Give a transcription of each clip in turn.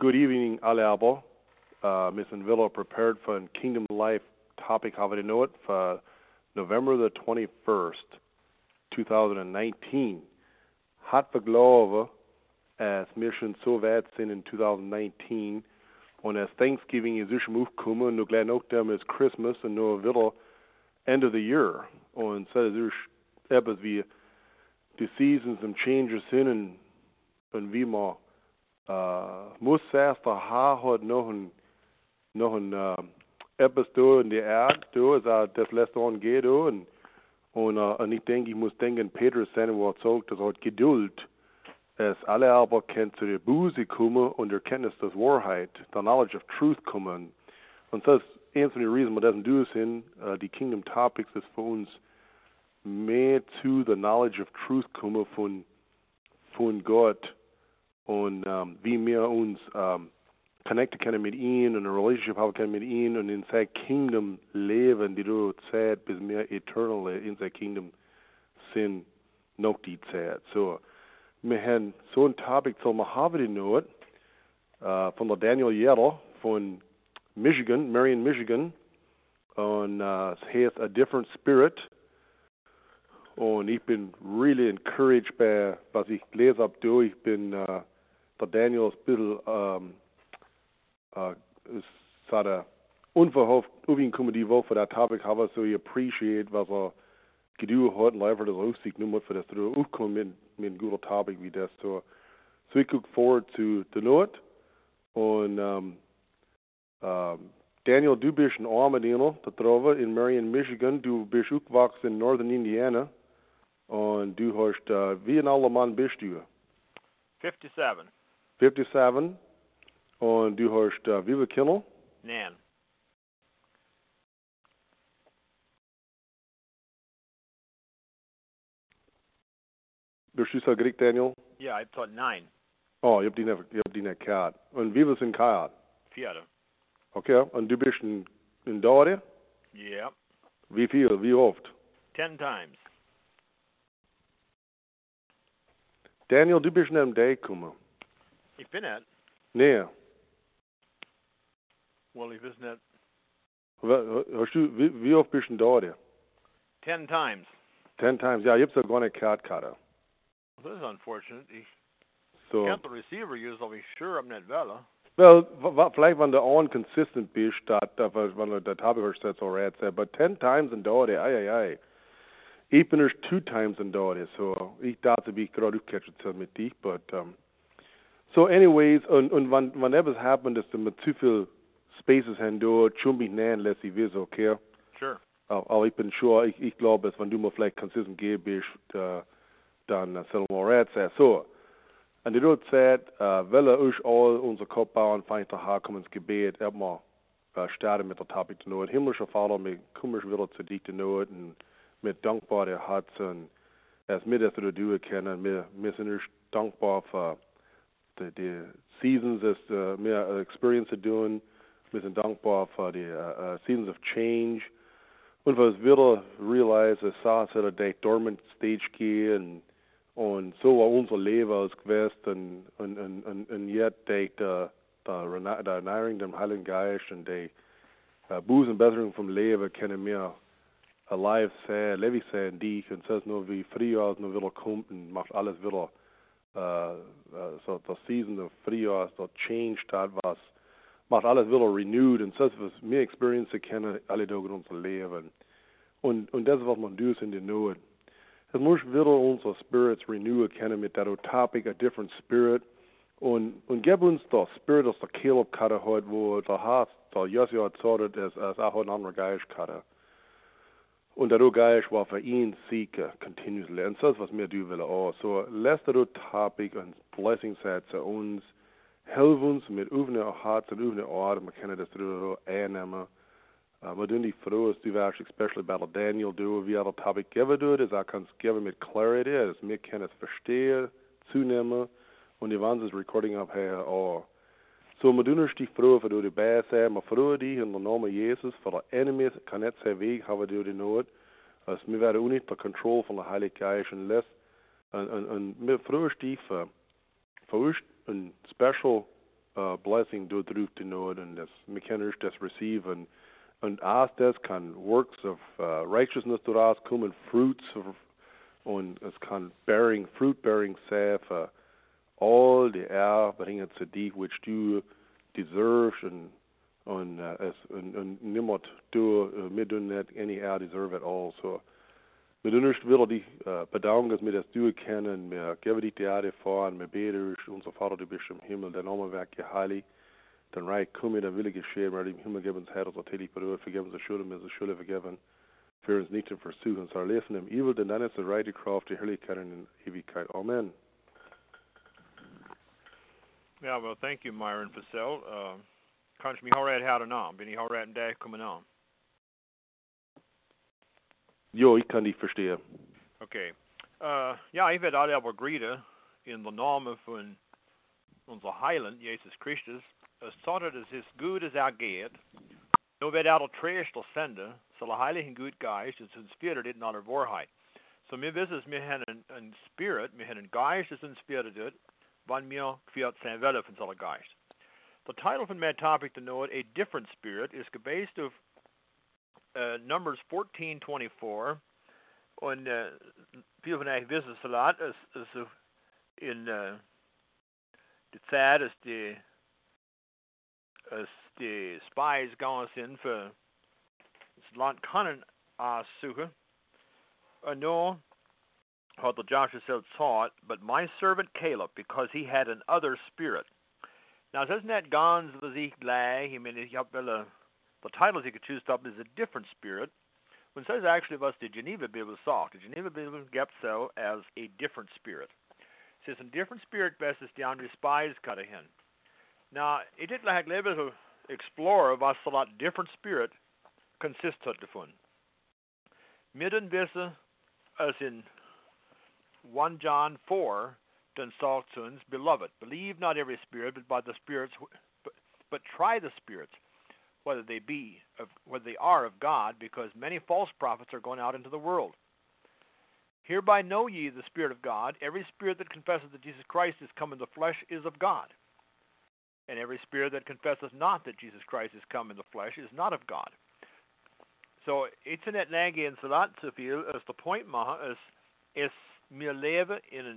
Good evening, alle Uh, Miss and Villa prepared for a Kingdom Life topic, you know it, for November the 21st, 2019. Hat verglauwe as mission so weit sind in 2019 und as Thanksgiving is ich aufkommen und nu gleich noch dem is Christmas und nur wieder end of the year. Und so ist etwas wie die Seasons und Changes sind und, und wie man uh, muss erst der Haar hat noch ein noch ein uh, der Erde, da ist auch das letzte Mal geht und und, uh, und ich denke, ich muss denken, Petrus seine Wort sagt, dass hat Geduld, es alle aber kennt zu der Buße kommen und der Kenntnis der Wahrheit, der Knowledge of Truth kommen. Und das ist eins von den Reasons, wir das sind, uh, die Kingdom Topics ist für uns mehr zu the knowledge of truth kommen von, von Gott und um, wie wir uns um, connecten können mit Relationship haben können mit ihm und in sein Kingdom leben, die du Zeit bis wir eternal in sein Kingdom sind, noch die. So, wir so ein Topic zum Harvard Not uh, von der Daniel Yoder von Michigan, Marion, Michigan. Uh, es heißt A Different Spirit. Und ich bin really encouraged bei, was ich habe. Ich bin uh, der Daniel bisschen, um, uh, hat er unverhofft die Woche für das Topic, habe so appreciate, was er geduld hat und einfach das Aussicht nur für das zu aufkommen mit, mit einem guten Topic wie das. So, so ich gucke forward zu der Not. Und um, um, Daniel, du bist ein Armadillo, da drauf in Marion, Michigan. Du bist aufgewachsen in Northern Indiana. Und du hast, uh, wie Mann bist du? 57. 57. Und du hast, uh, viele Kinder? Nan. Bist du so gekriegt, Daniel? Ja, ich taught nine. Oh, die nicht, ich hab die nicht gehabt. Und wie viele sind. Okay. Und du bist in, in Dorde? Ja. Wie viel? Wie oft? Ten times. Daniel, du bist in einem Day gekommen. Ich been het. Yeah. Well, ich weiß nicht. Hast du, wie, wie oft bist du in Dorde? Ten times. Ten times. Ja, ich hab's ja gar nicht gehabt, Kater. Das ist unfortunate. Ich So. kann den Receiver use, aber ich sure am nicht wählen. Well, vielleicht wenn du unconsistent bist, da, da, wenn du das habe ich jetzt alright said, but ten times in Dorde, ei, ei, ei. Ich bin erst two times in Dorde, so ich dachte, wie ich gerade aufgecatcht mit dich, but, um, so anyways, und, und wann, wann etwas happened, dass mit zu viel Spaces schon mich nähen lässt, ich weiß, okay. Sure. Aber, aber ich bin sure, ich, ich glaube, dass wenn du mir vielleicht consistent gehen bist, äh, dann äh, soll man alright sein. So. Und die dort sagt, äh, will euch all unser Kopf bauen, zu Haar kommen ins Gebet, erstmal äh, starten mit der Topic zu Not. Himmlischer Vater, wir kommen wieder zu dich zu Not und mit dankbar der Herzen, als wir das du kennen, wir, wir sind euch dankbar für die, die Seasons, äh, wir äh, Experience tun, wir sind dankbar für die äh, äh, Seasons of Change, und was wieder realize, es saß er der dormant stage gehen und so war unser Leben als gewesen und und und und, und jetzt der der der der Ernährung dem Heiligen Geist und der uh, Busenbesserung vom Leben können wir alive sein, lebendig sein, dich und das nur wie Frühjahr als nur wieder kommt und macht alles wieder uh, uh, so der Season of Frühjahr, so Change hat was macht alles wieder renewed und das, was wir experience kennen, alle in unser Leben. Und, und das, was man tut in der Not. Es muss wieder unsere Spirits renewen können mit der Topic, a different spirit. Und, und gib uns der Spirit, das der Caleb hatte heute, wo der Haas, der Joshua hat als, als auch ein anderer Geist hatte. Und der Geist war für ihn Sieger, continuously. Und das, was wir tun wollen auch. So, lass der Topic und Blessings sein zu uns. Help uns mit offenen Herz und offenen Ohren. Wir können das so einnehmen. Uh, wir tun die froh, dass du wirst, especially bei Daniel, du, wie er der Topic geben tut, dass er kann geben mit Clarity, dass wir können es verstehen, zunehmen und die das Recording abhören auch. So, wir tun uns die du dabei sein, wir froh dich in der Namen Jesus, für der Enemy kann nicht sein Weg, du die Not, als wir werden auch nicht der Control von der Heiligen Geist und lässt, und, und, und wir froh dich für, für uns ein special äh, Blessing durchdrückt die Not und das mechanisch das receiven und as das kann Works of uh, Righteousness daraus kommen, Fruits of, und es kann bearing, Fruit bearing für all die Ehre bringen zu dir, which du deserves und und uh, und, und niemand du mir du any Ehre deserve at all so wir dünnerst will die uh, dass wir das du kennen, wir geben dich die Ehre vor und wir beten, unser Vater, du bist im Himmel, dein Name wird geheiligt den Reich komme, der Wille geschehe, weil im Himmel geben uns Herr, so tätig berührt, vergeben uns Schulden, mir so Schulden vergeben, für uns nicht zu versuchen, our Leben im Evil, denn dann ist der Reich, die Kraft, die Herrlichkeit in Ewigkeit. Amen. Ja, well, thank you, Myron Purcell. Uh, kanske mi har rätt här och nu. Bin ich har rätt där kommer nu. Jo, ich kann dich verstehen. Okay. Uh, ja, ich werde alle aber grüßen in der Namen von unser Heiland, Jesus Christus. Es sagt, es ist gut, es er geht. Nu wird er der Sende, så der Heiligen Gut Geist, es inspiriert in aller Wahrheit. So mir wissen es, wir haben einen, Spirit, wir haben einen Geist, das inspiriert, sein wollen von Geist. The title von meinem topic to know it, A Different Spirit, is based of uh, Numbers 14:24 und uh, viele von euch wissen es a lot, in uh, die Zeit, als die Spies gegangen sind für das Land Kanan aussuchen. Und nun hat der Joshua said, taught, but my servant Caleb, because he had an other spirit. Now, isn't that ich gleich, I mean, the titles he could choose up is a different spirit. When it says actually was the Geneva Bible sagt, the Geneva Bible gets so as a different spirit. It says, a different spirit best is down to spies hin. Now, it did like level to explore was so that different spirit consists of davon. Midden wissen, as in 1 John 4, then sagt uns, Beloved, believe not every spirit, but by the spirits, but, but try the spirits, whether they be, of, whether they are of God, because many false prophets are going out into the world. Hereby know ye the Spirit of God. Every spirit that confesses that Jesus Christ is come in the flesh is of God. And every spirit that confesseth not that Jesus Christ is come in the flesh is not of God. So it's in het läge så dat så viel as the point maha is is mir leve in a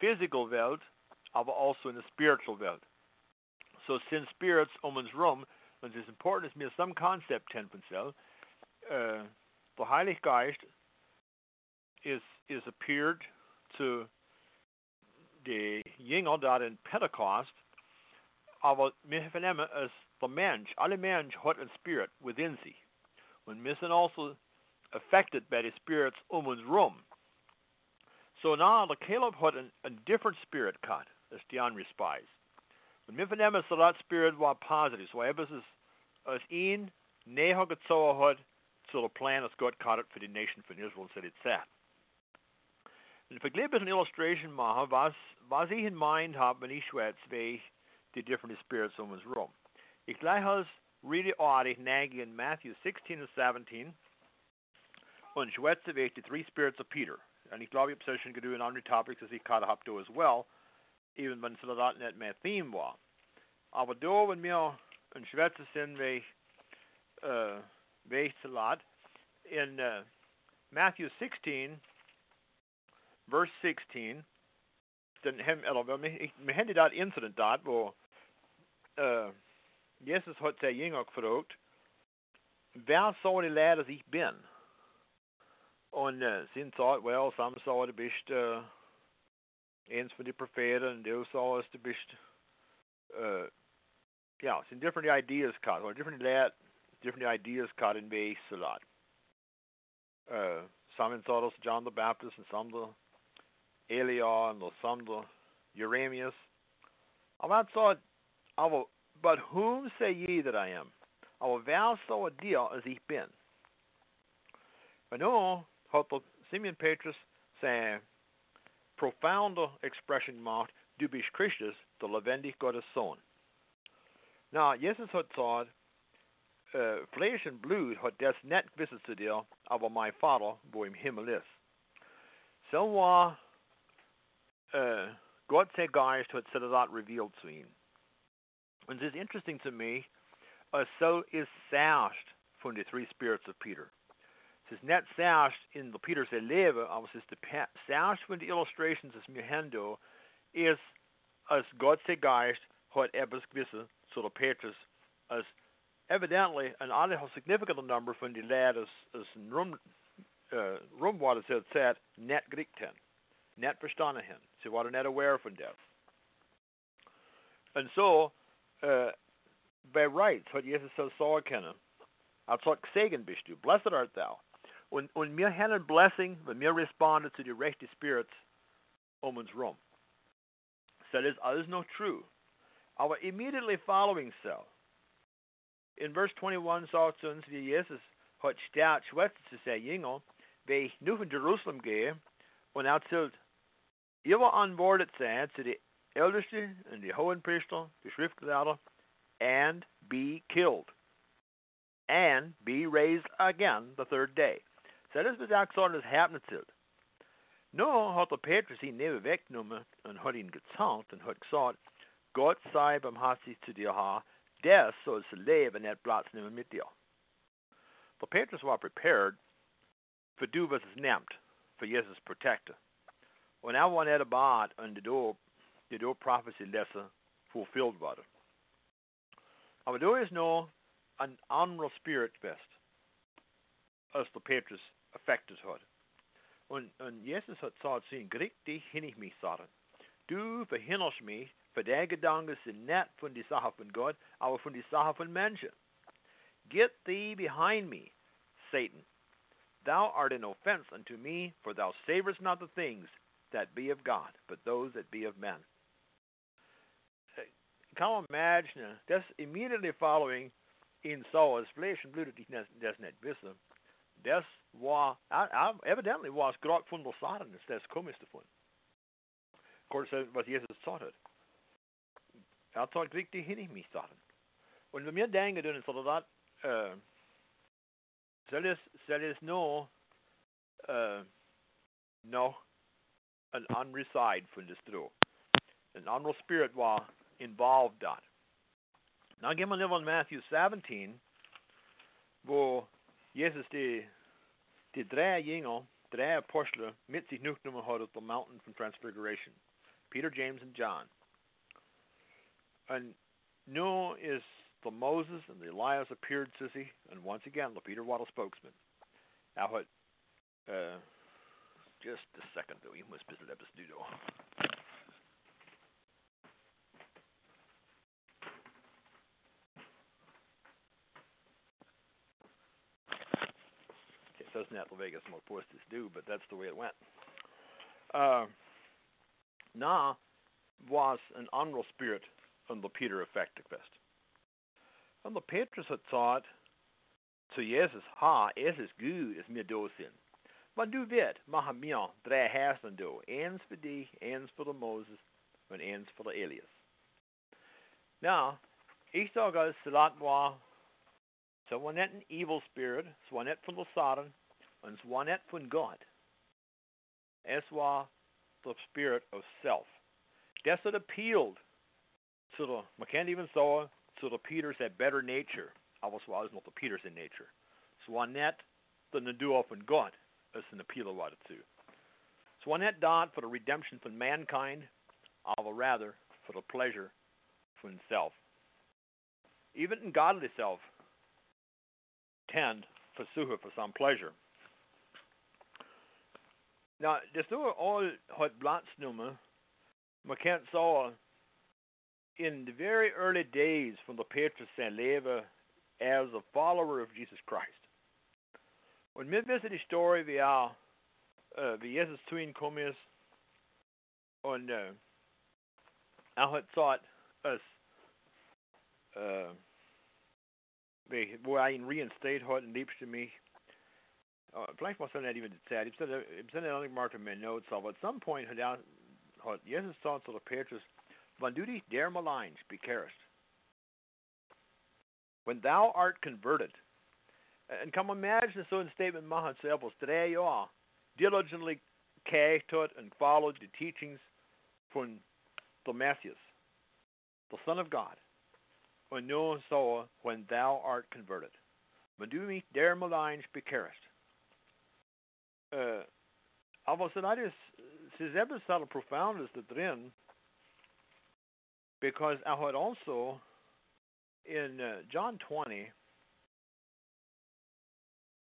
physical world, aber also in a spiritual world. So since spirits um uns rum, und es ist important, dass mir some concept ten pensel, uh, the Heilige Geist is is appeared to the Jünger dort in Pentecost aber wir vernehmen es, der Mensch, alle Mensch hat ein Spirit within sich. Und wir sind also affected by the spirits um uns rum. So now the Caleb had ein, ein different spirit cut, as die andere spies. Und wir vernehmen es, that spirit war positive. So etwas ist, als ihn näher gezogen hat Plan, das Gott hat für die Nation von Israel, so die Zeit. Und ich will bisschen Illustration machen, was, was ich in mind habe, wenn ich schwätze, wie the different spirits in his room. Ich gleich als really aardig nagi in Matthew 16 and 17 und schwätze the three spirits of Peter. Ich habe schon gedoe in andere topics, as ich gerade habe as well, even wenn es das nicht mehr Theme war. Aber da, wenn wir in Schwätze sind, wie ich, äh, wie ich zu laut, in uh, Matthew 16, verse 16, den hem, eller vi, vi hände dat incident dat, hvor uh, Jesus hat der Jünger gefragt, wer soll die Lehrer ich bin? Und uh, sie sagt, well, some sagt, du bist uh, Propheten, und du sagst, du bist, uh, ja, es sind different ideas gehabt, oder different Lehrer, different ideas gehabt in Weg a lot. Uh, some thought us John the Baptist, and some the Elia, and some the Uramius. Aber han sa, aber, but whom say ye that I am? I will Aber wer a dir as ich bin? Men nu har Simeon Petrus sin profounda expression gemacht, du bist Christus, der lebendig Gottes Sohn. Na, Jesus hat gesagt, äh, Fleisch und Blut hat das nicht gewissen zu dir, aber mein Vater, wo im Himmel ist. So war äh, Gott sei Geist hat das revealed zu ihm. Und es ist interesting to me, uh, so is särst von den three spirits of Peter. Es ist nicht särst in der Peters Leben, aber es ist der särst von den illustrations des mir hendo, ist, als Gott Geist hat etwas gewisse zu der Petrus, als evidently an aardig significant number von den lad as, as rum, uh, rum wat het zegt, net griekt hen, net verstanden hen. Ze waren net aware van dat. And so, uh, bij rights, wat Jezus zo zou kennen, als wat gezegend bist du, blessed art thou. Und, when wir eine Blessing, wenn wir responden to the rechten Spirits um uns rum. So das ist alles noch true. Aber immediately following so, in verse 21 sagt uns, wie Jesus hat stark schwätzt zu sein Jünger, wie ich nur von Jerusalem gehe und erzählt, ihr war anbordet sein zu den Ältesten und die hohen Priester, die Schriftgelehrten, and be killed, and be raised again the third day. Besagt so, das happen zählt. Nå hat der Petrus ihn neben weggenommen und hat ihn gezahlt und hat gesagt, Gott sei barmherzig zu dir, Herr, der sollst leben net Platz nehmen er mit dir. Der Petrus war prepared für du, was es nimmt, für Jesus Protector. Und er war nicht about und die door, die door prophecy lesser fulfilled wurde. Aber da ist noch ein anderer Spirit best, als der Petrus affected hat. Und, und Jesus hat gesagt, sehen, gericht dich hin ich mich, Satan. Du verhinderst mich, für der Gedanken sind nicht von der Sache von Gott, aber von der Sache von Menschen. Get thee behind me, Satan. Thou art an offense unto me, for thou savorest not the things that be of God, but those that be of men. Eh, kan man imagine, that's immediately following in Saul's flesh and blood, das nicht wissen. Das war, evidently war es gerade von der Satan, das komisch davon. Of course, was Jesus taught hat. Er taught richtig hin, mich Sachen. Und wenn wir denken, dann ist das, äh, soll es, soll es nur, äh, noch an andere side von das Droh. An anderer Spirit war involved dort. Now gehen wir in Matthew 17, wo Jesus die, drei Jünger, drei Apostel mit sich genommen hat auf der Mountain von Transfiguration. Peter, James, and John. And now is the Moses and the Elias appeared, sissy, and once again the Peter Waddle spokesman. Now what uh, just a second though, you must visit. Okay, so it's not the Vegas more do, but that's the way it went. Uh, na was an honorable spirit from the Peter effective best. And the Petrus had thought to Jesus, ha, es is gut, es mir do sin. Men du vet, maha mir drei hästen do, ens för dig, ens för the Moses, och ens för the Elias. Now, ich sage als salat var, så var net en evil spirit, så var net från Satan, och var net från God. Es var the spirit of self. What appealed to the, man can't even saw to the Peters that better nature. Alvast was not the Peters in nature. Så var net the nadu often God as an appeal it too. Så var net dot for the redemption from mankind, or rather for the pleasure for himself. Even in godly self tend for suha for some pleasure. Now, det står all har blandsnummer. Man kan säga in the very early days from the Petrus and Leva as a follower of Jesus Christ. When vi visar die story vi är uh, vi Jesus twin kommer och uh, jag har sagt oss uh, vi var en reinstate har den liebste mich uh, vielleicht måste jag inte säga det. Jag sände en mark med notes av at some point had, had Jesus sa till Petrus, Van du dich der malines bekehrest. When thou art converted, and come imagine so in statement machen selbst drei Jahre diligently cast and followed the teachings from the Messias, the Son of God, und nur so, when thou art converted. Men du mich der Maleins bekehrst. Uh, så det är så ever subtle profound is the drin because I had also in uh, John 20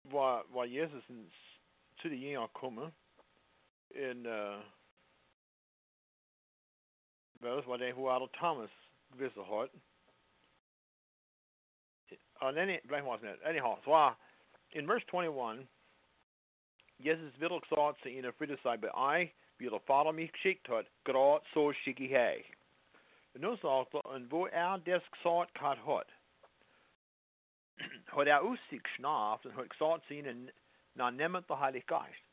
var, var Jesus til de ene komme in uh, hvad var det, hvor er Thomas visse højt. Og any? Anyhow, så in verse 21, Jesus vil sagt til en af sig, but I vil fader mig skikt hat, grad så skik i hag. Nu sagt er, en hvor er desk sagt kat hat. Har er udsigt snaft, og har sagt til en, når nemmet der Heilige Geist.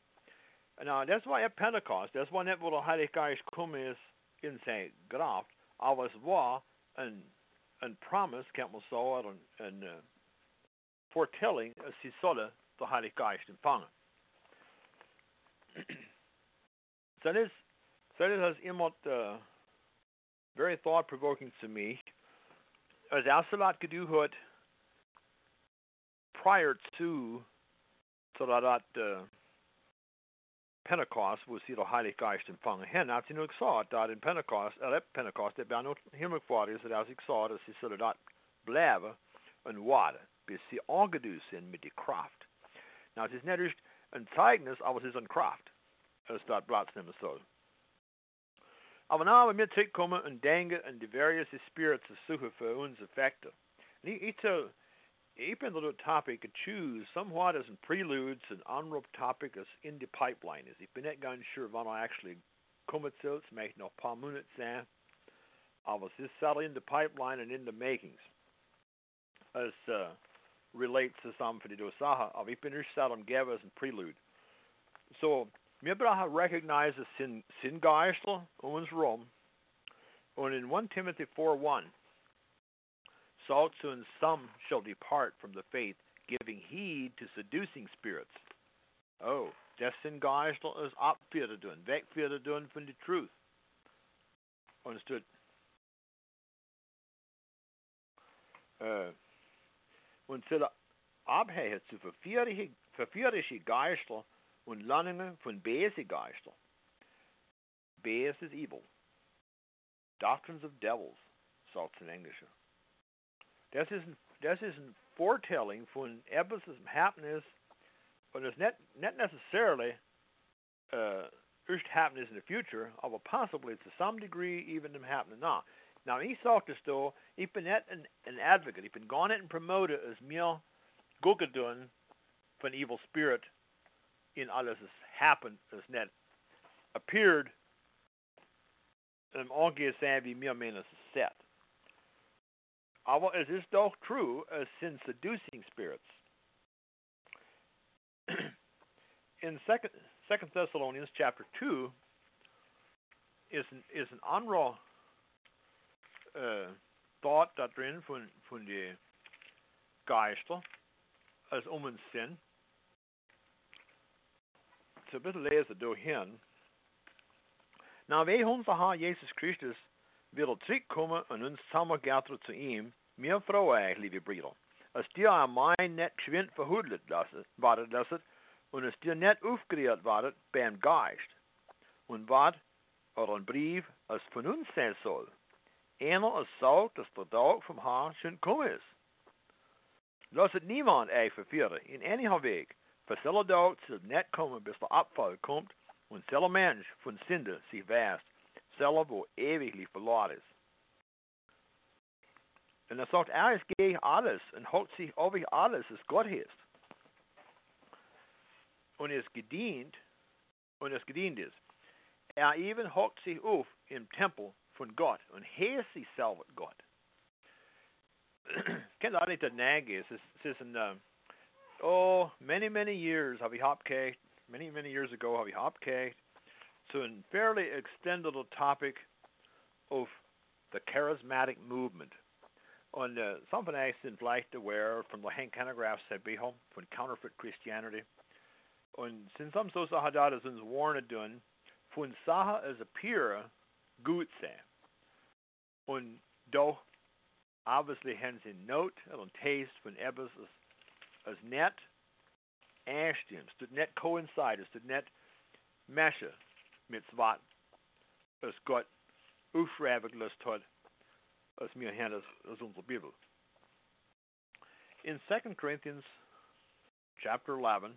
Now, that's why at Pentecost, that's why net hvor der Heilige Geist kommer in sin graft, av oss var en, en promise, kan man säga, en, en uh, foretelling, att si skulle the Heilige Geist empfangen. Så det har imått uh, very thought-provoking to me. As Asalat geduhut prior to that uh, Pentecost was sie der Heilige Geist empfangen. Hen hat sie nur gesagt, dass in Pentecost, eller Pentecost, det blev nog himmelfart, så att jag sa att sie skulle dat bleiben en water, bis sie angedut sind mit der Kraft. Nou, het is net een Zeugnis, aber es ist een Kraft, als dat Platz nehmen soll. Aber na, wenn wir zurückkommen und denken an die various spirits suchen für uns ich, ich, ik ben the topic choose somewhat as in preludes and onroep topic as in the pipeline is. Ik ben net gaan sure wanneer actually komt zult, make nog paar minuten zijn. Aber es ist in the pipeline and in the makings. As uh, relates to some for the dosaha, aber ich bin nicht selten gebe in prelude. So, wir brauchen recognize sin, sin Geistel uns rum. Und in 1 Timothy 4.1, so soon some shall depart from the faith, giving heed to seducing spirits. Oh, das sind Geister es abführen wegführen von der Truth. Understood? Uh, und sie abhängen zu verführerische Geister und Landungen von böse Geister. Base is evil. Doctrines of devils, sagt es in Englisch. Das ist ein, das ist ein Foretelling von etwas, das happen ist, und it's not, not necessarily uh, just happening in the future, but possibly to some degree even them happening now. Now, es da, ich bin nicht ein, ein Advocate, ich bin gar nicht ein Promoter, als mir gucken tun von evil spirit in alles, das happened, das nicht appeared, im Angehen sein, wie meinen, es set. Aber es ist doch true, as sind seducing spirits. In second, second Thessalonians chapter 2 is an, is an anderer uh, thought da drin von, von den Geister als um en Sinn. Så ein bisschen lesen. När vi unser Herr Jesus Christus wil terugkomen en ons samengatheren zu ihm, mir Frau eigentlich, liebe Brüder. Als dir am Main nicht geschwind verhudelt wartet lasset, und es dir nicht aufgerührt wartet beim Geist, und wat ein Brief als von uns sein soll. Einer es sagt, dass der Tag vom Herrn schon kommen ist. Lasset niemand euch verführen, in einiger Weg, für selle Tag soll nicht kommen, bis der Abfall kommt, und selle Mensch von Sünde sich wärst, selle wo ewiglich verloren ist. En dan sagt er, es gehe alles und holt sich auf alles, es Gott ist. Und es gedient, und es gedient ist. Er even hockt sich auf im Tempel von Gott und heißt sich selber Gott. Kennt alle der Nage ist, es ist ein, uh, oh, many, many years habe ich abgekriegt, many, many years ago habe ich abgekriegt, zu einem fairly extended topic of the charismatic movement. Und uh, something I sind vielleicht aware from the Hank Hanegraaff home von Counterfeit Christianity. Und sind some so Sachen da, das uns warnen tun, von Sachen es appear gut sein. Und doch obviously hens in note and taste when ebbers as, as net aanstimmt, det net coincides, det net mesje met wat es Gott aufschreiben gelöst hat, als mir haben as als unsere Bibel. In 2 Corinthians chapter 11,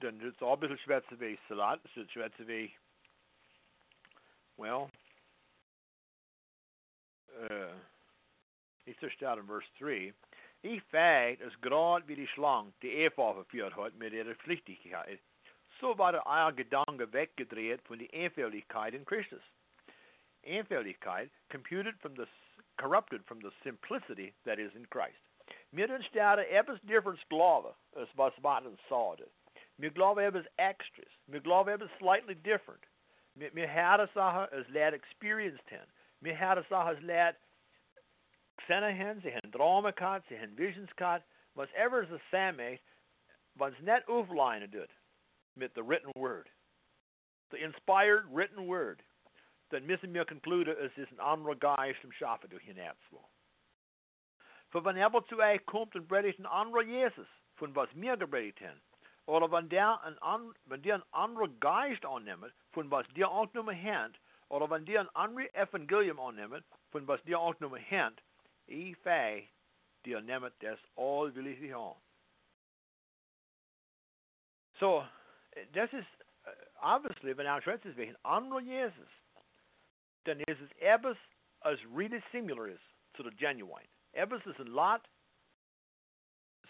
dann ist es auch ein bisschen schwer zu wie Salat, es schwer zu well, uh, ich out in verse 3, I feit is grad wie die Schlange, die Eva verführt hat mit ihrer Pflichtigkeit, so war der euer Gedanke weggedreht von der Einfältigkeit in Christus. Einfältigkeit computed from the corrupted from the simplicity that is in Christ. Wir sterben etwas different glauben, als was Martin sagte. Wir glauben etwas extras. Wir glauben etwas slightly different. Wir, wir haben Sachen, als Leute experienced haben. Wir haben Sachen, als Leute gesehen haben, sie haben Träume gehabt, sie haben Visions gehabt. Whatever is the same, was nicht aufleinen tut mit the written word. The inspired written word. Dann müssen wir conclude, es ist ein anderer Geist im Schaffen durch ihn Erzwo. Für wenn er zu euch kommt und predigt ein anderer Jesus, von was wir gepredigt haben, oder wenn der ein, an, wenn der ein anderer Geist annimmt, von was dir auch nur hand, oder wenn dir ein anderes Evangelium annimmt, von was dir auch nur hand, ich fäh, dir nimmt das all will ich haben. So, das ist obviously, wenn er schwätzt, wie ein anderer Jesus, dann ist es etwas, als really similar ist zu der Genuine. Etwas ist ein Lot,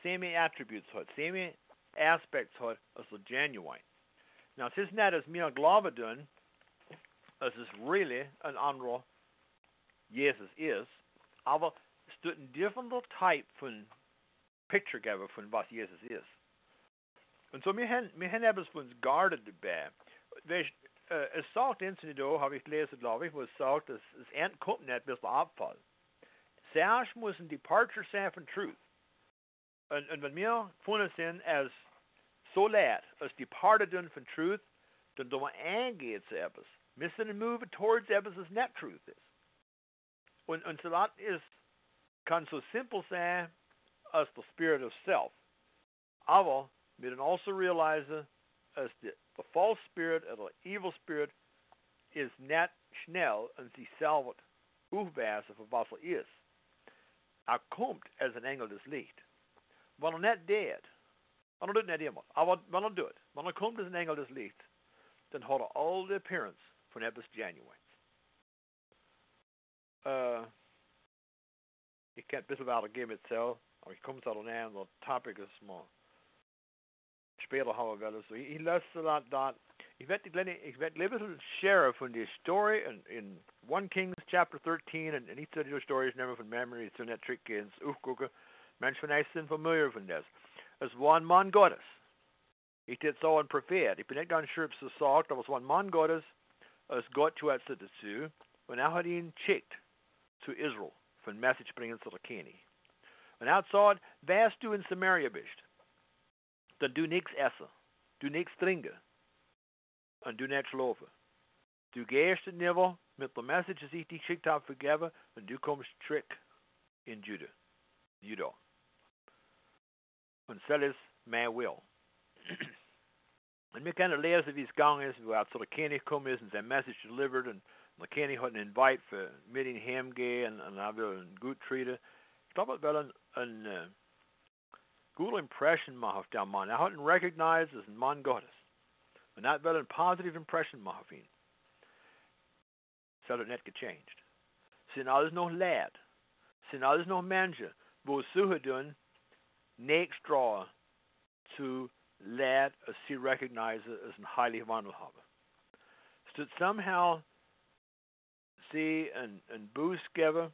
same attributes hat, same aspects hat als der Genuine. Now, es ist nicht, als mir Glaube tun, es ist really ein anderer Jesus ist, aber es tut ein Type von Picture geben von was Jesus ist. Und so, wir haben, wir haben etwas von uns guarded dabei. Weißt, äh, es uh, sagt in da, habe ich gelesen, glaube ich, wo es sagt, dass es entkommt nicht bis der Abfall. Zuerst muss ein Departure sein von Truth. Und, und wenn wir als so leid, als departed von Truth, dann tun wir angehen zu etwas. Wir müssen move towards etwas, das nicht Truth ist. Und, und so das ist, kann so simpel sein, als the Spirit of Self. Aber we can also realize as the, the false spirit or the evil spirit is net schnell und sie selber aufweisen für was er ist. Er kommt als ein Engel des Licht. Wenn er nicht deed, wenn er das nicht immer, aber wenn er tut, wenn er kommt als ein Engel des Lichts, dann hat er all the appearance von etwas Genuine. Uh, ich kann ein bisschen weitergeben erzählen, aber ich komme zu einem anderen Topic ist mal speler har vi vel så i løser that that ich werde glenn ich werde little share von der story in in 1 Kings chapter 13 and, and each of the stories never from memory so net trick ins aufgucken Menschen ich sind familiar von das as one man Gottes ich det so ein Prophet ich bin nicht ganz sure ob es sagt aber es war ein Mann Gottes als Gott zu hat dazu und er hat ihn schickt zu Israel von Message bringen zu der Kenny und outside wärst du in Samaria dan du nichts essen, du nichts trinken und du nicht schlafen. Du gehst in Niveau mit der Message, die ich dich geschickt habe, vergeben und du kommst zurück in Juda, Juda. Und das ist mein Will. Und wir können lesen, wie es gegangen ist, wo er zu der König gekommen ist und sein Message delivered und der König hat einen Invite für mit ihm heimgehen und, und er will ihn gut treaten. Ich glaube, es war ein, ein, ein good impression machen der Mann. Er hat ihn recognized ein Mann Gottes. Und er will eine positive impression ihn. Das hat er nicht gechanged. Sind alles Leute. Es sind alles noch Menschen, wo suchen nächst draw zu Leute, als sie recognize ein heiliger Wandel haben. Es somehow see and, ein Boost geben,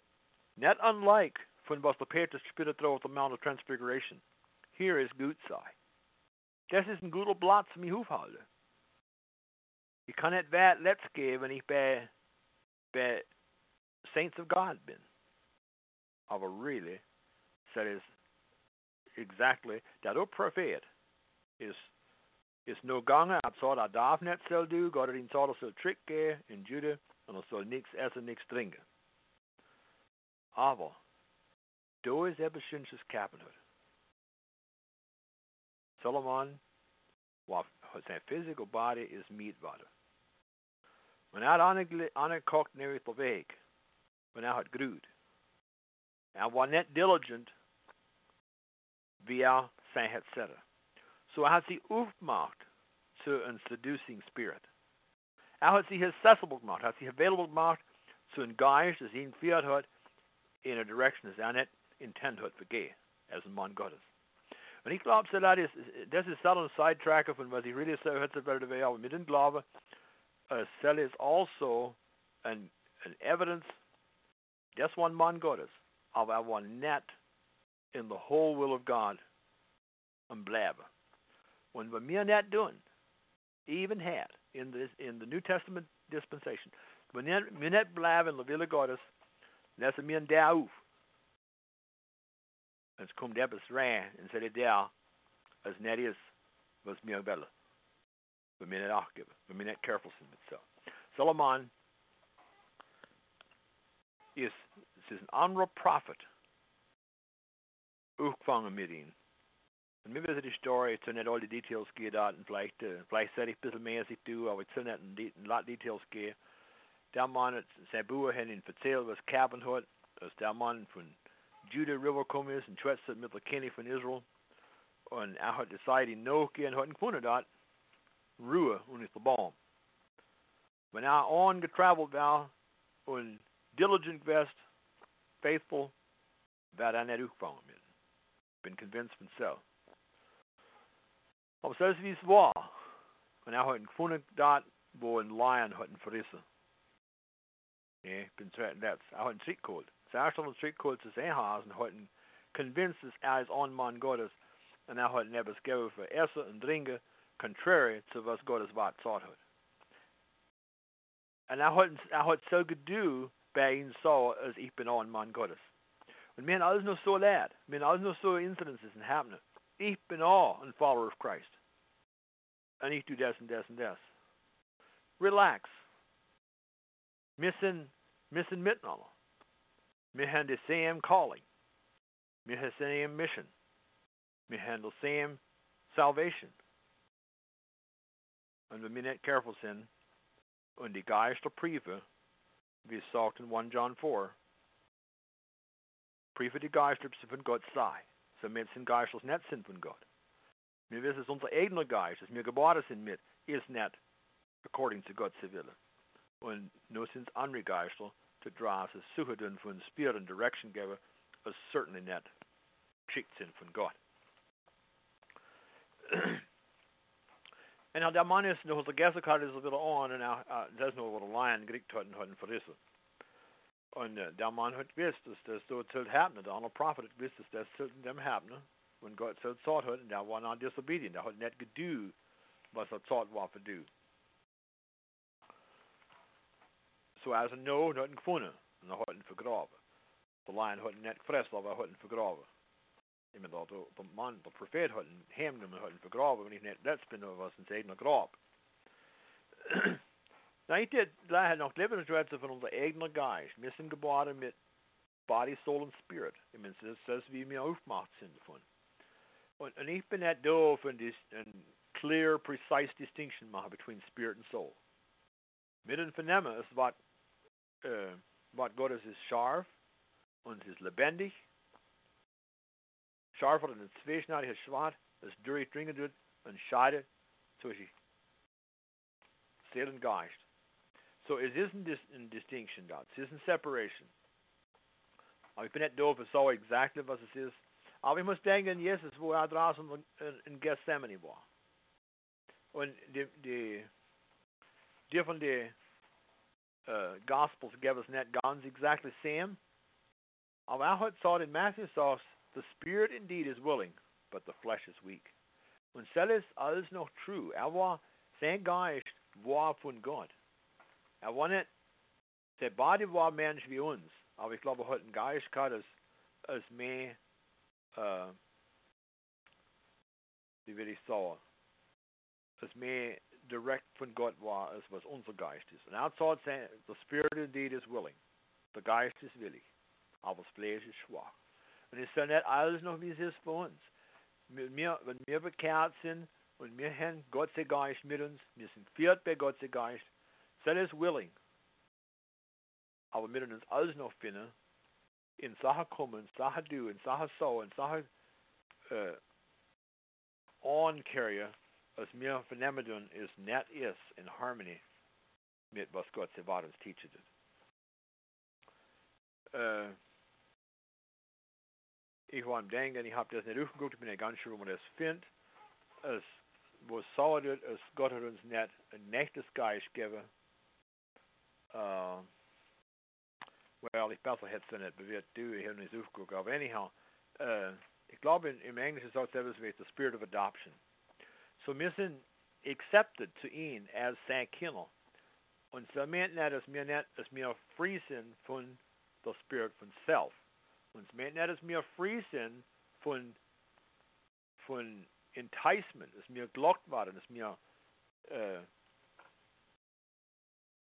not unlike von was der Petrus später drauf auf der Mount of Transfiguration. Here is gut sei. Das ist ein guter Platz zum aufhalten. Ich kann nicht let's gehen, wenn ich bei, Saints of God bin. Aber really, that is exactly, der Prophet ist, ist nur gegangen, hat gesagt, er darf nicht soll du, Gott hat ihn gesagt, er soll Trick gehen in Jude und er soll nichts essen, nichts trinken. Aber, da ist etwas Schönes kappen. Solomon, was sein physical body is meat body. Men hij had aangekocht neer op weg. Men hij had groeid. Hij was net diligent via zijn het zetten. So hij had zich opgemaakt to een seducing spirit. Hij had zich accessible hij had zich available gemaakt to een geist als hij viert had in a direction as hij net intent had vergehen, als een man Gottes. Und ich glaube, so das ist, das ist ein Sidetracker von was ich really so hört, aber wir den Glauben, uh, cell is also an, evidence, just one man Gottes, of our net in the whole will of God and blab. When we mere net doing, even had in this in the New Testament dispensation, when net blab in the of Gottes, that's a mir der auf. Es kommt etwas rein und sagt der, als net ist, was mir will. Wenn wir nicht nachgeben, wenn wir nicht careful so. Solomon is ist ein anderer Prophet, ihm. Und mir wissen die Story, ich nicht alle die Details gehen da, und vielleicht, äh, vielleicht sage ich ein bisschen mehr, als ich tue, aber ich soll nicht in, in lot Details gehen. Der Mann hat, sein hat ihm erzählt, was Kaben hat, dass der Mann von Judah River gekommen ist und schwätzt mit der Kenny von Israel. Und er hat decided, ihn nachgehen, hat ihn gefunden dort, Ruhe und ist verbaut. Wenn er angetravelt war und diligent wärst, faithful, wäre er nicht aufgefangen. Bin convinced so. Aber so ist wie es war. Und er hat ihn gefunden dort, wo ein Lion ihn verrissen. Ja, ich bin certain that's. Er hat ihn zurückgeholt. Zuerst er ihn zurückgeholt zu sein Haus und hat ihn convinced, dass er ist ein Mann Gottes. Und er ihn etwas gegeben für Essen und Trinken, contrary zu was Gottes Wort gesagt hat. Und er hat, er hat so gedu bei ihm so, als bin auch ein Mann Gottes. Und wir haben alles nur so leid. Wir haben alles nur so Incidences und Happening. Ich bin auch ein Follower of Christ. Und ich tue das und das und das. Relax. Wir sind, wir sind miteinander. Wir haben the same calling. Wir haben the same mission. Wir haben the same salvation. Und wenn wir nicht careful sind und die Geister prüfen, wie es sagt in 1 John 4, prüfe die sie von Gott sei. So sind Geister, die nicht sind von Gott. Wir wissen, dass unser eigener Geist, dass wir geboren sind mit, ist nicht according to God's Wille. Und nur sind es andere Geister, die draus es suchen von Spirit und Direction geben, was certainly nicht geschickt sind von Gott. En der man is nog de gastkart is weer on en nou, uh, dat is nog wat een lion griekt hadden hadden verrissen. Und øh, der Mann hat gewusst, dass das so sollte haben. Der andere Prophet hat gewusst, dass das sollte dem haben. Und Gott so gesagt hat, und der war not disobedient. Der hat nicht getan, was er gesagt war für du. So also no, hat ihn gefunden. Und er hat ihn vergraben. Der Lion hat ihn nicht gefressen, aber er hat ihn vergraben. Ich meine, der, der Mann, der Prophet hat ihn heimgenommen und hat ihn vergraben. Und ich nicht letztes bin, was ihn sagen, er grab. 19, 1130 egna müssen geboren mit Body, Soul and Spirit. Ich meine, das ist das, wie wir aufgemacht sind von. Und, und ich bin halt da von dies, clear, precise distinction between Spirit and Soul. Mit dem Vernehmen ist, was, äh, uh, was Gottes ist scharf und ist lebendig. Scharf hat ein zweischneidiges Schwert, das durchdringend wird und scheidet zwischen Seele und Geist. So ist ein, Dis ein Distinction es ist eine Separation. Bin nicht doof, ich sage exakt, was es ist. Aber ich muss denken, Jesus, wo er draußen in, in Gethsemane war. Und die, die, die von den uh, Gospels gave us nicht ganz exakt same. Aber er hat gesagt in Matthew sagt, The spirit indeed is willing, but the flesh is weak. Und das ist alles noch true. War, sein Geist war von Gott. Er war nicht, sein Body war Mensch wie uns, aber ich glaube, er hat einen Geist gehabt, als, als mehr, äh, wie will ich sagen, als mehr direkt von Gott war, als was unser Geist ist. Und er sagt, the spirit indeed is willing, the Geist ist willig. aber das Fleisch ist schwach. Und es ist ja nicht alles noch, wie es ist für uns. Wir, wenn wir bekehrt sind und wir haben Gott sei Geist mit uns, wir sind viert bei Gott sei Geist, that is willing. Aber wir uns alles in Sachen kommen, in Sachen do, in so, in Sachen äh, uh, oncarrier, wir vernehmen ist net in harmony mit uh, was Gott sei uns teaches it. Äh, war am Denken, ich habe das nicht aufgeguckt, ich bin nicht ganz sure, wo man das findet. Uns Geist. Uh, well, ich besser hätte es nicht bewährt, du, ich habe nicht aufgeguckt, aber anyhow, uh, ich glaube, in, im Englischen sagt es wie the spirit of adoption. So wir sind accepted zu ihm als sein Kinder. Und so meint nicht, dass wir nicht, dass wir free sind von der Spirit von Self. Und es meint nicht, dass wir free sind von, von Enticement, dass wir gelockt waren, dass wir äh,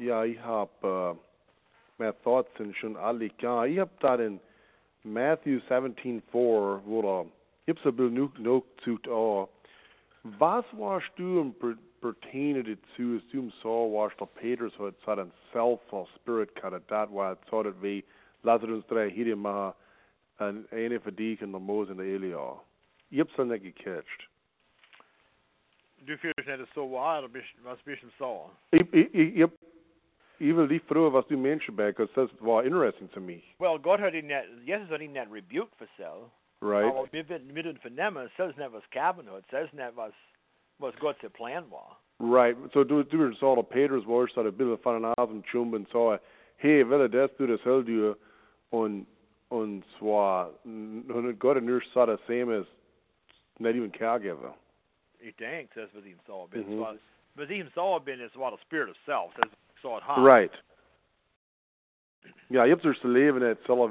ja, ich habe uh, my thoughts schon alle klar. Ich habe da in Matthew 17:4, wo da gibt's ein bisschen noch noch zu oh, was du im per, pertaining dazu, as du so warst der Petrus hat so ein self or spirit kada dat war so dat wie Lazarus drei hier machen en eine dich und der Mose und der Elia. Ich hab's dann nicht gecatcht. Du fühlst nicht so wahr, was bist du so? Ich, ich, ich, ich, hab- ich will dich fragen, was du Menschen bei, because das war interesting to me, Well, Gott hat ihn nicht, Jesus hat ihn nicht rebuked für so. right? Aber wir werden vernehmen, es ist nicht was Gaben hat, es ist nicht was, was Plan war. Right. So du du så der Petrus var så der Bill van den Asen chumben så hey, vil det du det selv du und und zwar und Gott in nur så der same as not even caregiver. Ich denke, das was ihm so bin. Mhm. Was, ihm so bin, ist war the spirit of self. Das so it hot. Right. Ja, je hebt dus te leven at zelf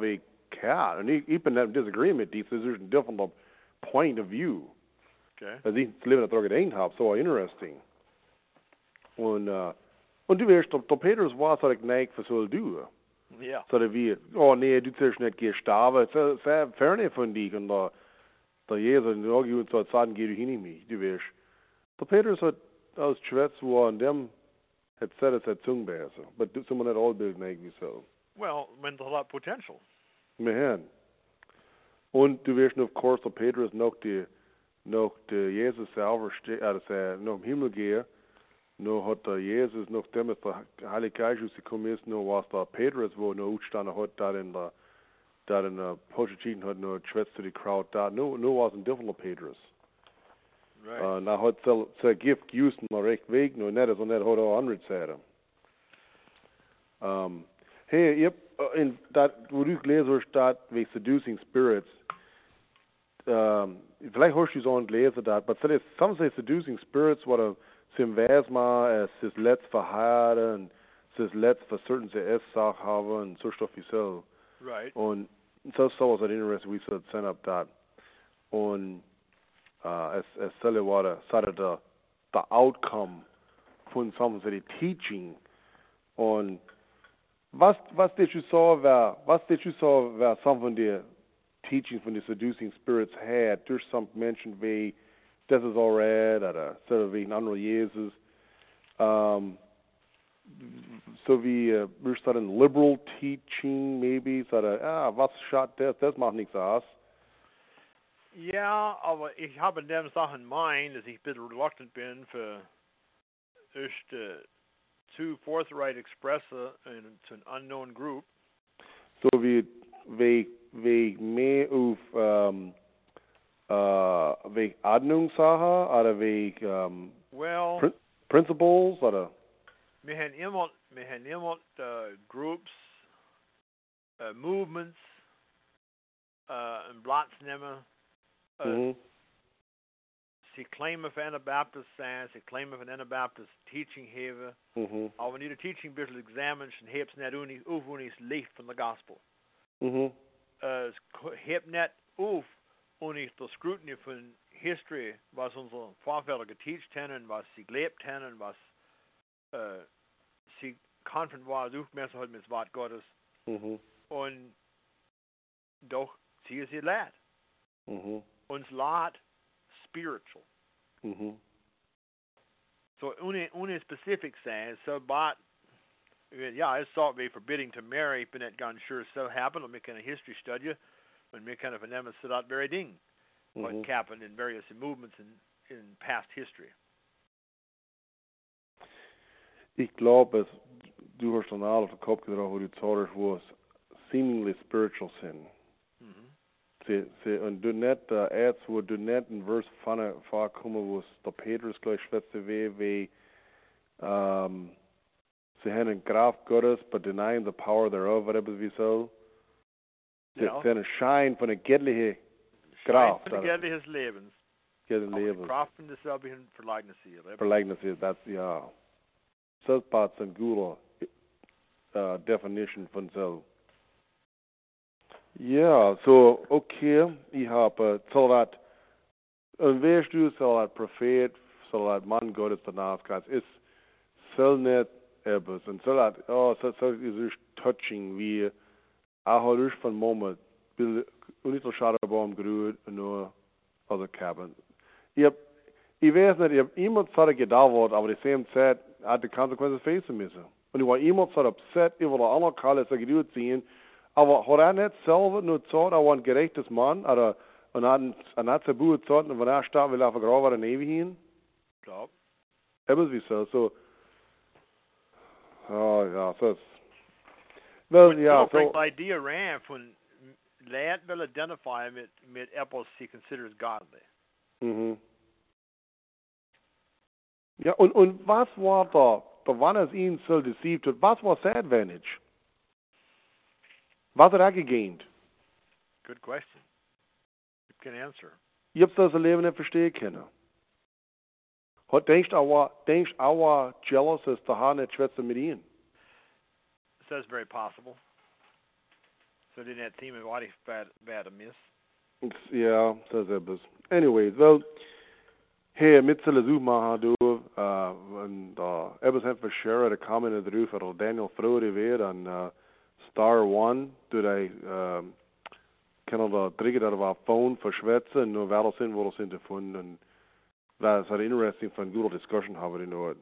cat. And ik, ben in disagreement die, there's a different point of view. Okay. Dat ik te leven at er één heb, so interesting. Und, uh, und du weißt, der, der Petrus war so ik neig für soll du. Ja. Så det vi, åh nej, du törs nicht gestorben, så, så ferne von dich. Und der, der Jesus, und auch jemand so sagen, geh du hin in mich, du weißt. Der Petrus hat aus Schwätz, wo an dem, es hat Zungenbäse. Aber du soll man nicht all bilden, so. Well, when there's a lot of potential. Haben. Und du weißt, of course, of Petrus noch die, noch der Jesus selber, ste- äh, das, äh, noch im Himmel gehen, noch hat der Jesus, noch dem ist der Heilige Geist rausgekommen ist, noch was der Petrus, wo er noch utstanden hat, da in der, da in der Pochetin hat, noch schwätzt die Crowd da, nur, nur was ein differenter Petrus. Right. Uh, na hat sel se gift used maar recht weg, no net as on net hot hundred said. Um, hey, yep, uh, in dat wo du gelezen staat wie seducing spirits. Um, vielleicht hast du so ein gelesen dat, but so some say seducing spirits what a sim vesma as sis let's verheiraten und sis let's für certain se es sach haben und so stoff wie so. right. Und so so was it interesting we said send up that. Und uh, as as Sally Water of the the outcome von some of the teaching was was did you saw was did you saw war some von der teaching von the seducing spirits had. There's some mention wie das ist alright oder so wie ein anderer Jesus. Um so wie uh, wir starten liberal teaching maybe so that ah was schaut das das macht nichts aus Ja, aber ich habe in dem Sachen mein, dass ich ein bisschen reluctant bin für äh, zu forthright expresse in, uh, zu einem unknown group. so wie wie wie mehr um, uh, auf ähm, äh, wie Ordnungssache oder wie ähm, um, Well, Prin Principles oder wir haben immer, wir haben immer äh, uh, groups, äh, movements, uh, en plaats Mhm. Ze claimen van Anabaptist zijn, ze claimen van Anabaptist teaching hebben. Mhm. Maar wanneer de teaching bisschen examens en hebt net unie, of unie licht van de gospel. Mhm. Uh, heb net of unie de scrutiny van history, was onze voorvaderen geteacht hebben, was ze gelebt hebben, was uh, ze confident waren, aufmerksam met het woord Gottes. Mhm. Und doch, sie ist ihr Lad. Mhm. Uns Lad spiritual. Mhm. So une une specific saying so but yeah, it's thought be forbidding to marry, but that gone sure so happened. Me kind of history study when me kind of an emma sit out very ding what Mhm. happened in various movements in in past history. Ich glaube, du hast dann alle auf den Kopf gedragen, wo du sagst, wo seemingly spiritual sin. Mm-hmm. Se, se, und du net, uh, erst, wo du net in Vers vorne vorkommen, wo es der Petrus gleich schwätze weh, wie, um, sie haben eine Kraft Gottes, but denying the power thereof, etwas wie so. Ja. haben einen Schein von einer göttlichen Kraft. Von der des Lebens. die Lebens. Kraft von derselben Verleugnis hier. Verleugnis ist, das, ja. Das ist eine gute uh, definition von so. Ja, so, okay, soll das, und weißt du, soll das Prophet, soll das Mann Gottes danach, ist, nicht etwas, und das, oh, soll, soll ist touching, wie, auch durch von Moment, will, und nicht so schade, Baum gerührt, und nur, also Cabin. Ich hab, ich weiß nicht, ich hab zat ik daar aber die same Zeit had de consequences facen müssen. Und ich war iemand zat upset über der andere Kalle, so geduld ziehen, aber hat er nicht selber nur gesagt, er war ein gerechtes Mann, oder, und hat, und hat sein Buch gesagt, und wenn er starb, will er vergraben, er ewig hin. Glaub. Etwas wie so, so, oh ja, so ist, well, ja, so so, the von Lad will identify mit mit etwas he considers godly. mhm. Ja, und, und was war da, da wann es ihn so deceived hat, was war sein Advantage? Was hat er gegained? Good question. You can answer. Ich hab's das Leben nicht verstehen können. Hat denkst aber, denkst aber jealous, dass der Haar nicht schwätze mit ihm? That's very possible. So didn't that seem what if bad bad amiss? It's- Ja, das ist etwas. Anyways, well, hey, mit zullen Such machen, du, uh, und, uh, etwas haben wir share, der kam in der Ruf, oder Daniel Frode weer, an, uh, Star One, die, um, kan da drie dat var phone verschwätzen, und nur wer das sind, wo das sind gefunden, und das interesting, von guter Discussion wir in Ort.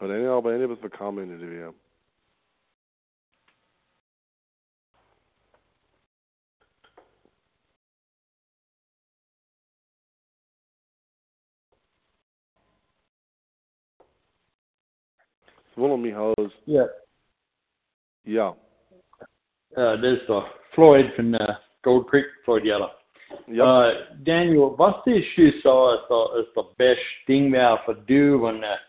Und dann aber eine was bekommen in der wir. Es wundert mich halt, Ja, ja, uh, dit is toch Floyd van uh, Gold Creek, Floyd Yeller. ja, Uh, Daniel, wat is je zo is de, is de best waar voor du, want uh,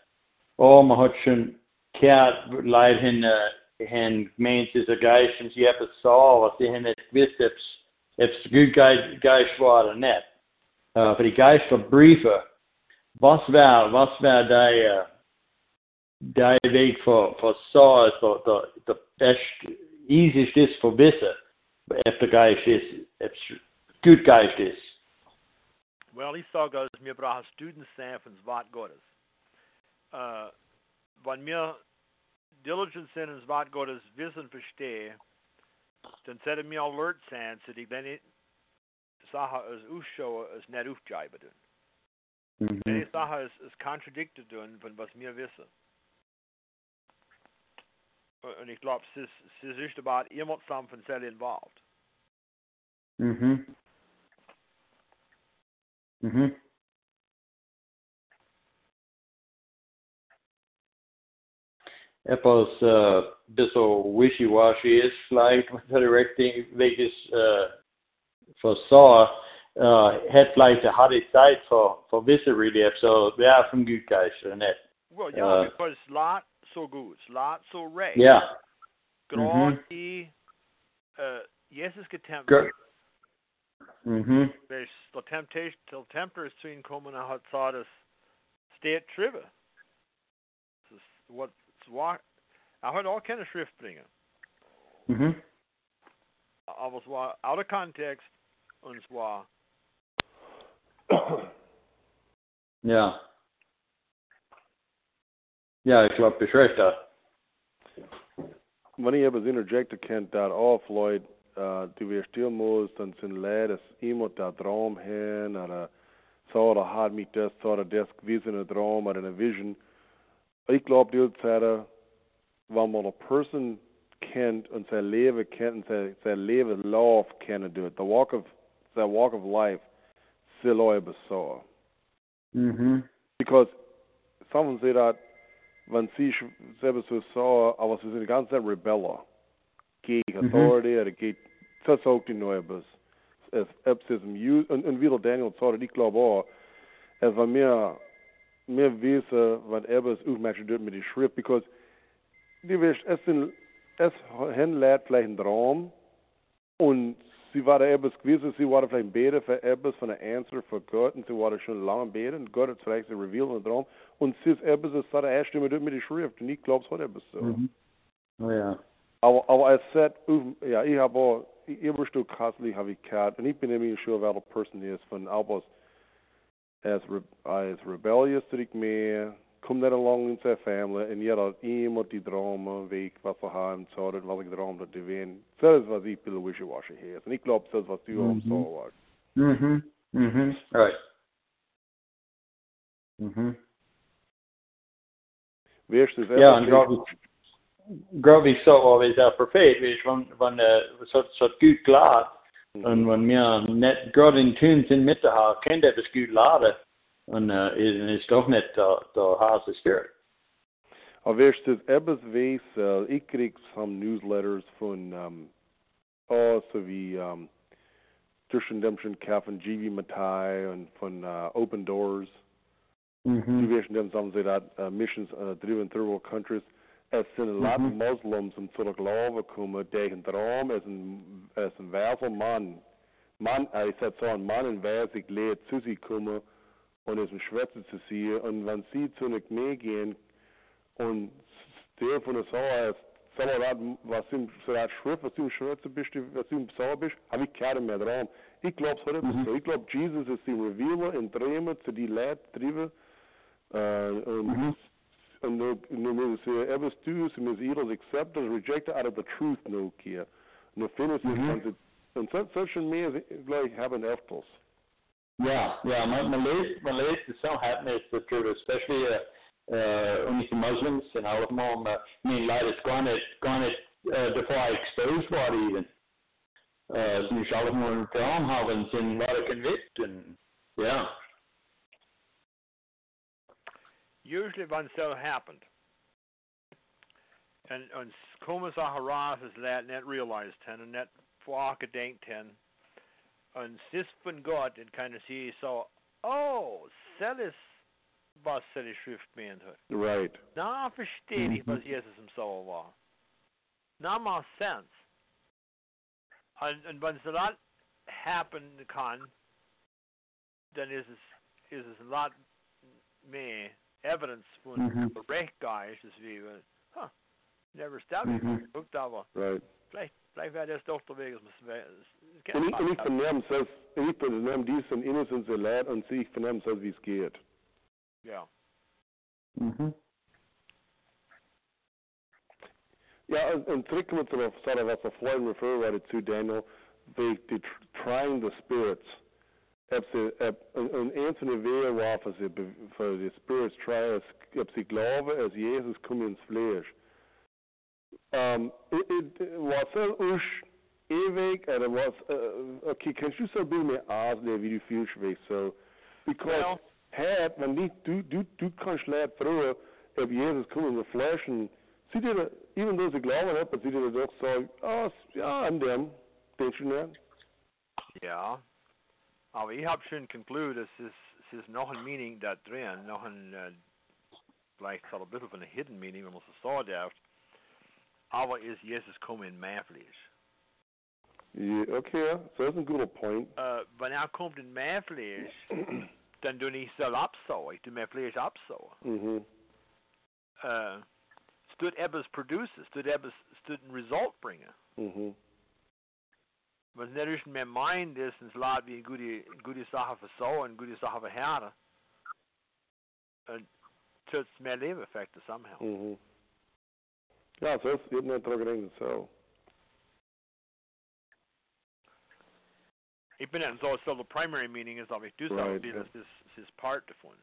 oh, schon kaart leid hen, uh, hen gemeentes of geistens, je hebt het zo, wat ze hen het wist, hebt het goed geist, geist net. Voor die geist van brieven, wat waar, wat waar die, uh, week voor, voor zo is de, de, de best, easiest is voor wissen, if the geist is, if gut geist is. Well, ich sage, dass wir brauchen Studenten sein von das Wort Gottes. Uh, wenn wir diligent sind ins Wort Gottes Wissen verstehen, dann sollten wir alert sein, so die kleine Sache als ausschauen, als nicht aufgeben tun. Mhm. Die Sache ist, ist contradicted tun, von was wir wissen. Und ich glaube, es ist, es ist about jemand zusammen von Zelle involved. Mhm. Mhm. Etwas äh, bisschen wishy-washy ist, vielleicht, was er richtig welches äh, versah, äh, hat vielleicht eine for Zeit für, für visse Relief, so wäre vom Gutgeist, oder nicht? Well, yeah, Uh, because lot so good, lot so. Ja. Gerade Mhm. die, äh, Jesus getemptet. Gr- Mhm. Hvis der temptation til tempters zu ihnen kommen, er hat sagt, es steht Schrift. What es war. Er hat auch keine Schrift bringen. Mhm. Aber es war out of context und es war Ja. Ja, ich glaube, beschreibt das. Wanneer je hebben interjecten kent daar af, Lloyd, uh, die weer stil moest, dan zijn leid als iemand daar droom heen, en zo dat had mij dat, zo dat dat gewiss in een droom, or in een vision. Ik geloof die zeggen, wanneer een person kent en zijn leven kent en zijn, zijn leven loof kennen doet, the walk of, zijn walk of life, zal ooit bezoeken. Mhm. Because someone said that wenn sie sch- selber so sah, aber sie sind die ganze Zeit Rebellen gegen Mhm. Authority oder gegen das auch die Neues. Es es Ju und, und wieder Daniel sagt, ich glaube auch, es war mehr wissen, was er es aufmerksam tut mit der Schrift, because die wisst, es sind es hinlädt vielleicht ein Traum und sie war etwas gewesen, sie war vielleicht beten für etwas von der Answer für Gott und sie war schon lange beten und Gott hat vielleicht revealed in Traum und sie ist etwas, das hat er erst mit mit der Schrift und ich glaube, es hat etwas so. Mhm. Oh ja. Aber, aber es sagt, ja, ich habe auch, ich immer Stück Kassel habe ich gehabt und ich bin nämlich wer der Person ist von Albers als, re, als rebellious ich mehr, kommt nicht along in seine Familie und jeder hat immer die weg, was er haben zahlt, was ich Traum hat, die wen. Das ist, was ich will wishy-washy Und ich glaube, das ist, was du auch Mhm. so warst. Mhm. Mhm. Right. Mhm. Du, das Ja, und erste- glaube ich, glaube ich so, aber es ist auch perfekt, weißt, wenn, wenn, Mm-hmm. äh, es hat, es hat gut geladen. Und wenn wir nicht uh, gerade in Tune sind mit der Haar, kann das gut laden. Und äh, ist, ist doch nicht der, Hase Spirit. Du, das etwas weiß, äh, ich krieg some Newsletters von, ähm, oh, so wie, Christian Redemption Camp von G.V. Matai und von äh, uh, Open Doors. Mhm. wissen dem sagen sie dat uh, missions uh, driven third world countries. Es sind Mhm. Muslims um zu der Glaube kommen, deren Traum ist ein, ist ein weißer Mann. Mann, äh, ich sag so, ein Mann in ich lehre zu sie kommen und es ein Schwätze zu sehen. Und wenn sie zu einer Knie gehen und der von der Sauer ist, Sauer dat, was im, so dat Schrift, was im Schwätze bist, was im Sauer bist, habe ich keinen mehr Traum. Ich glaube, so ist Mhm. so. Ich glaube, Jesus ist die Revealer in Träumen zu die Leute trieben, uh, und Mhm. And no, no, no, so ever stews and is either accepted or rejected out of the truth no kia. No finish Mhm. mm -hmm. and such in me is like having efters. Ja, ja, man, man leest, man leest het zo is the truth, especially uh, uh, only the Muslims and allemaal, maar I mean, like it's gone it, gone it, uh, before exposed worden even. Uh, ze moest allemaal een droom hebben, ze waren convict en, ja. Usually when so happened. And and komen heraas is dat net realized ten en net voorgedenkt ten. En sis van God en kind of see so oh, sel is was sel is schriftmeend hat. Right. Na verstehe ich, Mhm. was Jesus im Sauer war. Na mal sense. Und, und wenn so that happen kann, dann ist es, ist es a lot mehr evidence von Mhm. der Rechtgeist, ist wie, äh, huh, never stopped Mhm. geguckt, aber Right. vielleicht, vielleicht wäre das doch der Weg, es muss, es, Und ich, und ich vernehm selbst, ich vernehm dies in Innocence erlebt und sie ich vernehm selbst, wie es geht. Ja. Mhm. Ja, und, und zurückkommen zu der Sache, was wir vorhin referred zu, Daniel, the, the trying the spirits. Ob sie, ob, und, und eins von den Wehen war, für sie, für die Spirits try, ob sie glauben, als Jesus kommt ins Fleisch. Um, it, it, was er uns ewig, oder was, uh, okay, kannst du so ein bisschen mehr auslegen, wie du fühlst, weißt so? Because, Well- had, wenn nicht, du, du, du kannst leid through, ob Jesus kommt in the Fleisch und Sie dir, even though sie glauben hat, aber sie dir doch sagen, ah, ja, an dem, denkst du nicht? Ja. Aber ich habe schon concluded, es ist, es ist noch ein Meaning da drin, noch ein, äh, vielleicht so ein bisschen von a hidden Meaning, wenn man so sagen darf. Aber ist Jesus kommen in. Ja, okay, so ist ein guter Point. Äh, wenn er kommt in Mäflisch, dann du nicht soll absauen, ich tu mehr Fleisch absauen. Mhm. Äh, es tut etwas produces, es tut etwas, es tut ein Result bringen. Mhm. Es nicht mehr meint ist, es lädt wie eine gute, gute Sache für Sau und gute Sache für Herde, dann tut es mehr Lebeneffekte somehow. Mhm. Ja, so ist, nicht dran gedacht, so. Ich bin nicht so, so the primary meaning is, ich do Right, right, das ist, ist part davon.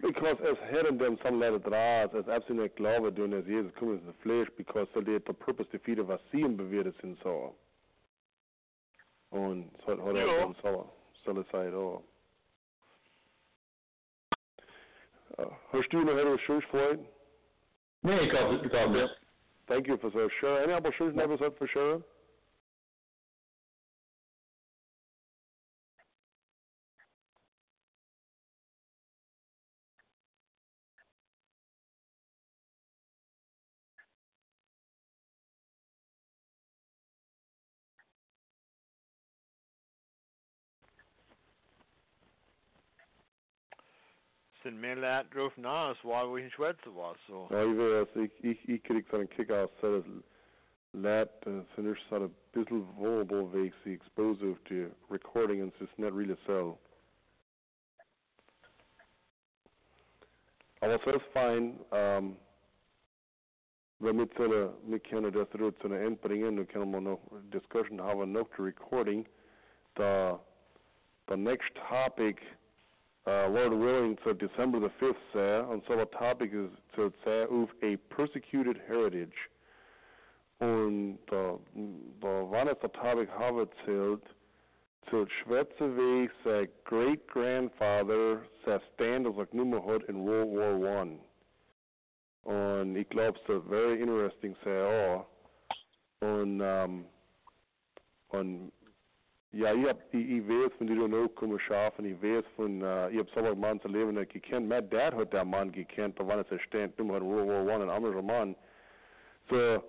Because as heading them some letter draas, as absolut glaube doen as Jesus kommt in the flesh, because so det the purpose to feed of us sehen bewirrt sind so. Und so hat er Ja. dann so soll es sein. Uh, hast du noch etwas Schönes freuen? Nee, ik had het, ik had. Thank you for so sure. Any other Schönes never said for sure? Mehr Leute drauf nach, als weil wir in Schweizer war, so. Ja, ich weiß, ich, ich, ich krieg so so das nicht so ein bisschen vulnerable, exposed to recording and it's not really so. Aber so ist fein, wenn wir wir können das zu End bringen, dann können wir noch Discussion haben, noch die Recording, the, the next topic, uh, Lord willing, so December the 5th, sir, and so the topic is, so say, of a persecuted heritage. Und da, da wann es der Topic habe erzählt, zu Schwätze wie sein great grandfather sein stand like nummer hat in World War One. Und ich glaube, ist very interesting sei auch. Und, um, ja, ich hab, ich, ich weiß, wenn die dann auch kommen schaffen, ich weiß von, uh, ich hab so einen Mann zu leben, der gekannt, mein Dad hat der Mann gekannt, da wann es er stand, hat in World War One, ein anderer Mann. So,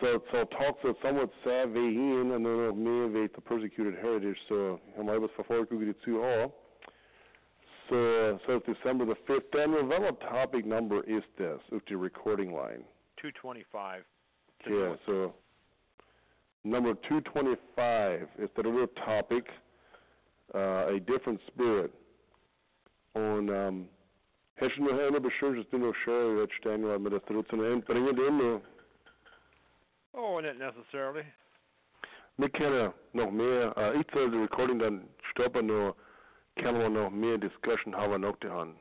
so, so talk so somewhat sad wie ihn und dann noch mehr wie the persecuted heritage. So, haben wir was verfolgt, gucke die zu auch. So, so it's December the 5th. Daniel, what topic number is this of the recording line? 225. Yeah, so number 225 is the real topic, uh, a different spirit. Und, um, hast du noch eine Beschürzung, du noch Daniel, mit der Strut zu nehmen, bringen die immer. Oh, not necessarily. Wir können noch mehr, ich soll die Recording dann stoppen, nur können wir noch mehr Discussion haben noch daran.